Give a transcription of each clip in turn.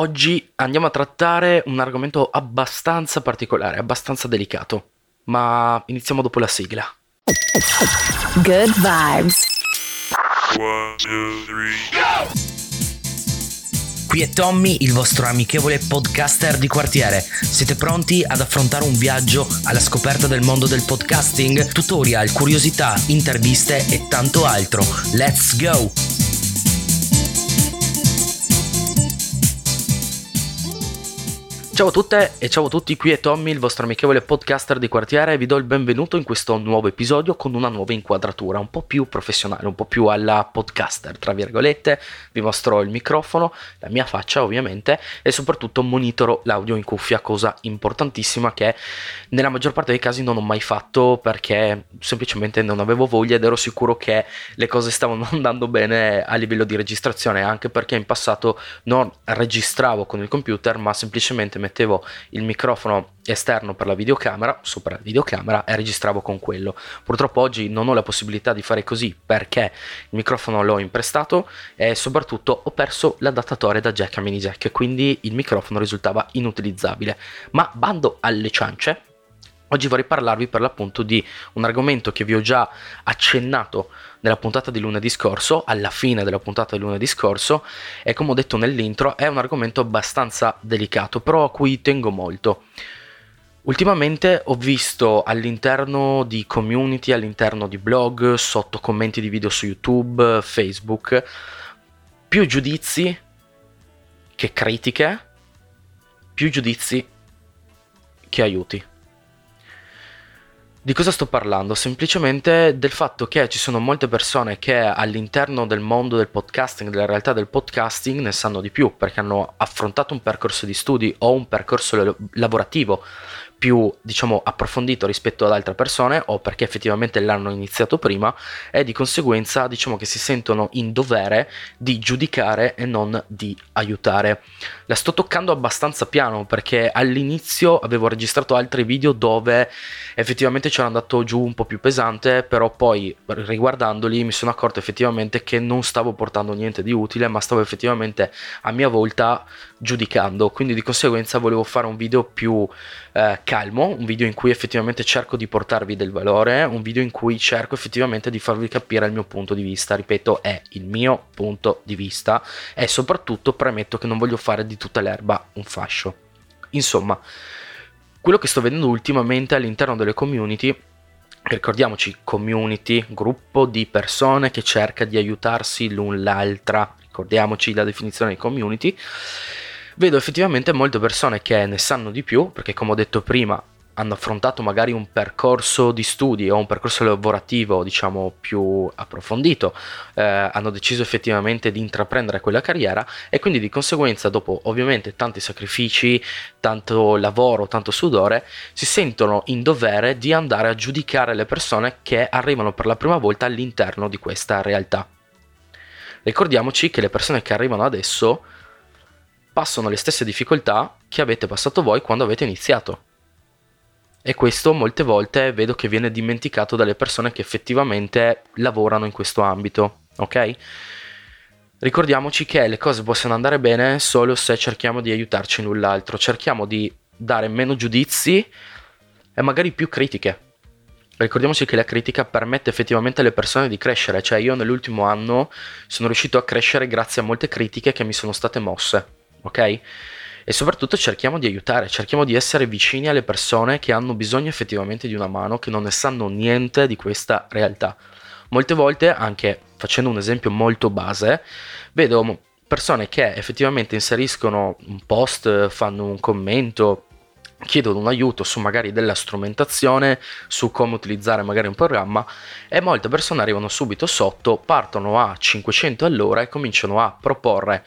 Oggi andiamo a trattare un argomento abbastanza particolare, abbastanza delicato, ma iniziamo dopo la sigla. Good vibes. One, two, three. Qui è Tommy, il vostro amichevole podcaster di quartiere. Siete pronti ad affrontare un viaggio alla scoperta del mondo del podcasting? Tutorial, curiosità, interviste e tanto altro. Let's go! Ciao a tutte e ciao a tutti, qui è Tommy, il vostro amichevole podcaster di quartiere e vi do il benvenuto in questo nuovo episodio con una nuova inquadratura, un po' più professionale, un po' più alla podcaster, tra virgolette. Vi mostro il microfono, la mia faccia ovviamente e soprattutto monitoro l'audio in cuffia, cosa importantissima che nella maggior parte dei casi non ho mai fatto perché semplicemente non avevo voglia ed ero sicuro che le cose stavano andando bene a livello di registrazione, anche perché in passato non registravo con il computer ma semplicemente mettevo il microfono esterno per la videocamera, sopra la videocamera e registravo con quello. Purtroppo oggi non ho la possibilità di fare così perché il microfono l'ho imprestato e soprattutto ho perso l'adattatore da jack a mini jack, quindi il microfono risultava inutilizzabile. Ma bando alle ciance, Oggi vorrei parlarvi per l'appunto di un argomento che vi ho già accennato nella puntata di lunedì scorso, alla fine della puntata di lunedì scorso, e come ho detto nell'intro è un argomento abbastanza delicato, però a cui tengo molto. Ultimamente ho visto all'interno di community, all'interno di blog, sotto commenti di video su YouTube, Facebook, più giudizi che critiche, più giudizi che aiuti. Di cosa sto parlando? Semplicemente del fatto che ci sono molte persone che all'interno del mondo del podcasting, della realtà del podcasting, ne sanno di più perché hanno affrontato un percorso di studi o un percorso lavorativo più diciamo approfondito rispetto ad altre persone o perché effettivamente l'hanno iniziato prima e di conseguenza diciamo che si sentono in dovere di giudicare e non di aiutare. La sto toccando abbastanza piano perché all'inizio avevo registrato altri video dove effettivamente c'era andato giù un po' più pesante, però poi riguardandoli mi sono accorto effettivamente che non stavo portando niente di utile, ma stavo effettivamente a mia volta giudicando, quindi di conseguenza volevo fare un video più eh, calmo, un video in cui effettivamente cerco di portarvi del valore, un video in cui cerco effettivamente di farvi capire il mio punto di vista, ripeto è il mio punto di vista e soprattutto premetto che non voglio fare di tutta l'erba un fascio. Insomma, quello che sto vedendo ultimamente all'interno delle community ricordiamoci community, gruppo di persone che cerca di aiutarsi l'un l'altra, ricordiamoci la definizione di community, vedo effettivamente molte persone che ne sanno di più, perché come ho detto prima, hanno affrontato magari un percorso di studi o un percorso lavorativo diciamo più approfondito, eh, hanno deciso effettivamente di intraprendere quella carriera e quindi di conseguenza dopo ovviamente tanti sacrifici, tanto lavoro, tanto sudore, si sentono in dovere di andare a giudicare le persone che arrivano per la prima volta all'interno di questa realtà. Ricordiamoci che le persone che arrivano adesso passano le stesse difficoltà che avete passato voi quando avete iniziato. E questo molte volte vedo che viene dimenticato dalle persone che effettivamente lavorano in questo ambito, ok? Ricordiamoci che le cose possono andare bene solo se cerchiamo di aiutarci l'un l'altro, cerchiamo di dare meno giudizi e magari più critiche. Ricordiamoci che la critica permette effettivamente alle persone di crescere, cioè io nell'ultimo anno sono riuscito a crescere grazie a molte critiche che mi sono state mosse ok? E soprattutto cerchiamo di aiutare, cerchiamo di essere vicini alle persone che hanno bisogno effettivamente di una mano, che non ne sanno niente di questa realtà. Molte volte, anche facendo un esempio molto base, vedo persone che effettivamente inseriscono un post, fanno un commento, chiedono un aiuto su magari della strumentazione, su come utilizzare magari un programma e molte persone arrivano subito sotto, partono a 500 all'ora e cominciano a proporre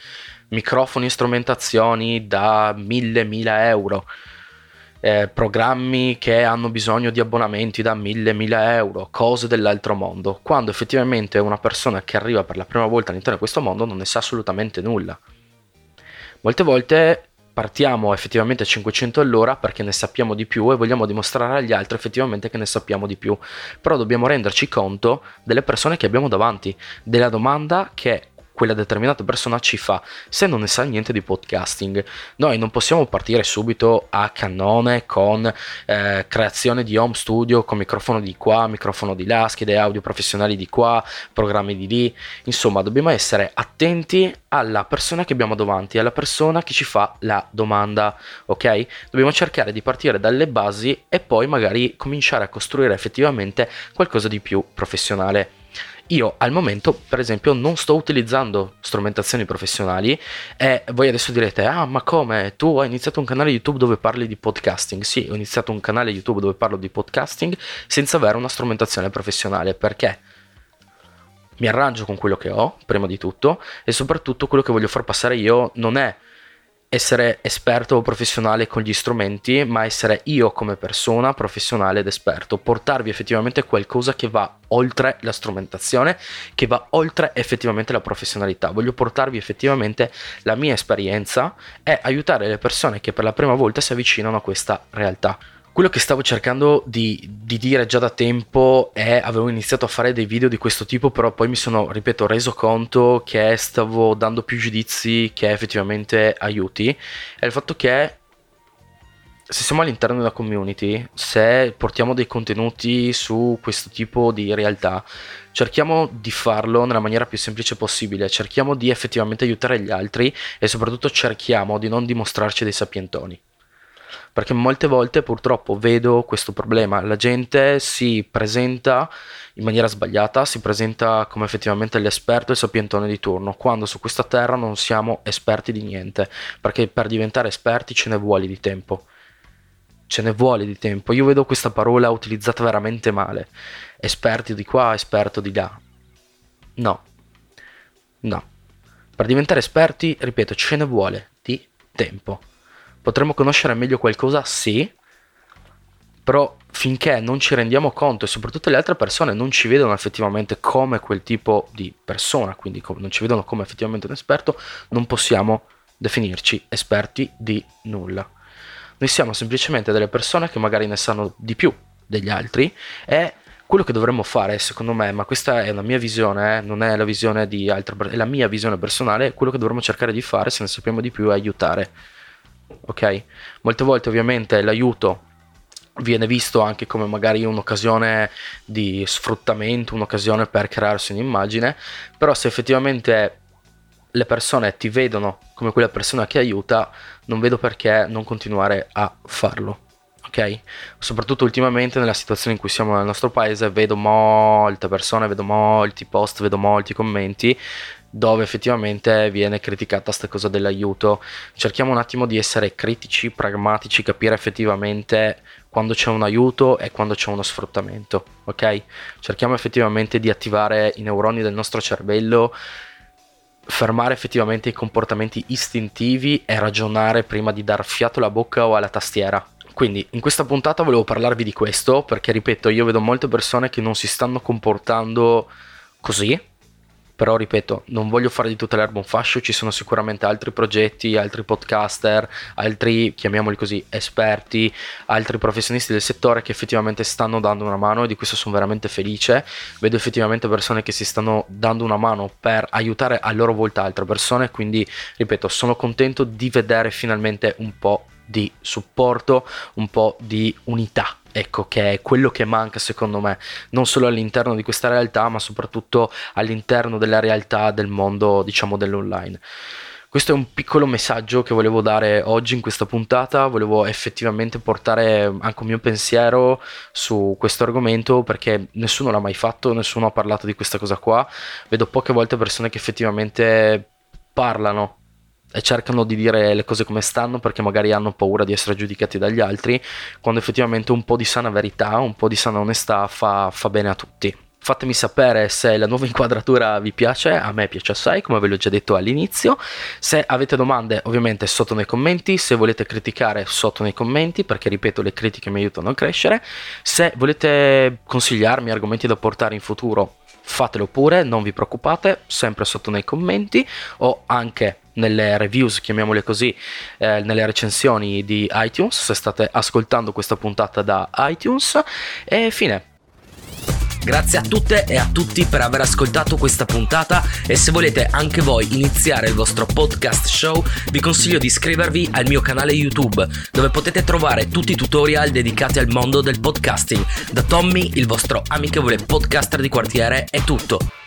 microfoni e strumentazioni da 1000-1000 euro, eh, programmi che hanno bisogno di abbonamenti da 1000-1000 euro, cose dell'altro mondo, quando effettivamente una persona che arriva per la prima volta all'interno di questo mondo non ne sa assolutamente nulla. Molte volte partiamo effettivamente a 500 all'ora perché ne sappiamo di più e vogliamo dimostrare agli altri effettivamente che ne sappiamo di più, però dobbiamo renderci conto delle persone che abbiamo davanti, della domanda che quella determinata persona ci fa se non ne sa niente di podcasting. Noi non possiamo partire subito a cannone con eh, creazione di home studio con microfono di qua, microfono di là, schede audio professionali di qua, programmi di lì. Insomma, dobbiamo essere attenti alla persona che abbiamo davanti, alla persona che ci fa la domanda, ok? Dobbiamo cercare di partire dalle basi e poi magari cominciare a costruire effettivamente qualcosa di più professionale. Io al momento, per esempio, non sto utilizzando strumentazioni professionali e voi adesso direte, ah ma come? Tu hai iniziato un canale YouTube dove parli di podcasting? Sì, ho iniziato un canale YouTube dove parlo di podcasting senza avere una strumentazione professionale. Perché? Mi arrangio con quello che ho, prima di tutto, e soprattutto quello che voglio far passare io non è essere esperto o professionale con gli strumenti, ma essere io come persona professionale ed esperto, portarvi effettivamente qualcosa che va oltre la strumentazione, che va oltre effettivamente la professionalità. Voglio portarvi effettivamente la mia esperienza e aiutare le persone che per la prima volta si avvicinano a questa realtà. Quello che stavo cercando di, di, dire già da tempo è avevo iniziato a fare dei video di questo tipo, però poi mi sono, ripeto, reso conto che stavo dando più giudizi che effettivamente aiuti. È il fatto che se siamo all'interno della community, se portiamo dei contenuti su questo tipo di realtà, cerchiamo di farlo nella maniera più semplice possibile, cerchiamo di effettivamente aiutare gli altri e soprattutto cerchiamo di non dimostrarci dei sapientoni perché molte volte purtroppo vedo questo problema, la gente si presenta in maniera sbagliata, si presenta come effettivamente l'esperto e il sapientone di turno, quando su questa terra non siamo esperti di niente, perché per diventare esperti ce ne vuole di tempo. Ce ne vuole di tempo. Io vedo questa parola utilizzata veramente male. Esperti di qua, esperto di là. No. No. Per diventare esperti, ripeto, ce ne vuole di tempo. Potremmo conoscere meglio qualcosa? Sì, però finché non ci rendiamo conto e soprattutto le altre persone non ci vedono effettivamente come quel tipo di persona, quindi non ci vedono come effettivamente un esperto, non possiamo definirci esperti di nulla. Noi siamo semplicemente delle persone che magari ne sanno di più degli altri e quello che dovremmo fare, secondo me, ma questa è una mia visione, eh, non è la visione di altre persone, è la mia visione personale, quello che dovremmo cercare di fare se ne sappiamo di più è aiutare ok? Molte volte ovviamente l'aiuto viene visto anche come magari un'occasione di sfruttamento, un'occasione per crearsi un'immagine, però se effettivamente le persone ti vedono come quella persona che aiuta, non vedo perché non continuare a farlo. Ok? Soprattutto ultimamente nella situazione in cui siamo nel nostro paese, vedo molte persone, vedo molti post, vedo molti commenti dove effettivamente viene criticata questa cosa dell'aiuto. Cerchiamo un attimo di essere critici, pragmatici, capire effettivamente quando c'è un aiuto e quando c'è uno sfruttamento, ok? Cerchiamo effettivamente di attivare i neuroni del nostro cervello, fermare effettivamente i comportamenti istintivi e ragionare prima di dar fiato alla bocca o alla tastiera. Quindi in questa puntata volevo parlarvi di questo perché ripeto, io vedo molte persone che non si stanno comportando così, però ripeto, non voglio fare di tutta l'erba un fascio, ci sono sicuramente altri progetti, altri podcaster, altri, chiamiamoli così, esperti, altri professionisti del settore che effettivamente stanno dando una mano e di questo sono veramente felice. Vedo effettivamente persone che si stanno dando una mano per aiutare a loro volta altre persone, quindi ripeto, sono contento di vedere finalmente un po' di supporto, un po' di unità ecco che è quello che manca secondo me non solo all'interno di questa realtà ma soprattutto all'interno della realtà del mondo diciamo dell'online. Questo è un piccolo messaggio che volevo dare oggi in questa puntata, volevo effettivamente portare anche un mio pensiero su questo argomento perché nessuno l'ha mai fatto, nessuno ha parlato di questa cosa qua, vedo poche volte persone che effettivamente parlano e cercano di dire le cose come stanno perché magari hanno paura di essere giudicati dagli altri, quando effettivamente un po' di sana verità, un po' di sana onestà fa, fa bene a tutti. Fatemi sapere se la nuova inquadratura vi piace, a me piace assai, come ve l'ho già detto all'inizio. Se avete domande, ovviamente sotto nei commenti, se volete criticare sotto nei commenti, perché ripeto, le critiche mi aiutano a crescere. Se volete consigliarmi argomenti da portare in futuro, fatelo pure, non vi preoccupate, sempre sotto nei commenti o anche nelle reviews, chiamiamole così, eh, nelle recensioni di iTunes, se state ascoltando questa puntata da iTunes. E fine. Grazie a tutte e a tutti per aver ascoltato questa puntata e se volete anche voi iniziare il vostro podcast show vi consiglio di iscrivervi al mio canale YouTube dove potete trovare tutti i tutorial dedicati al mondo del podcasting. Da Tommy, il vostro amichevole podcaster di quartiere, è tutto.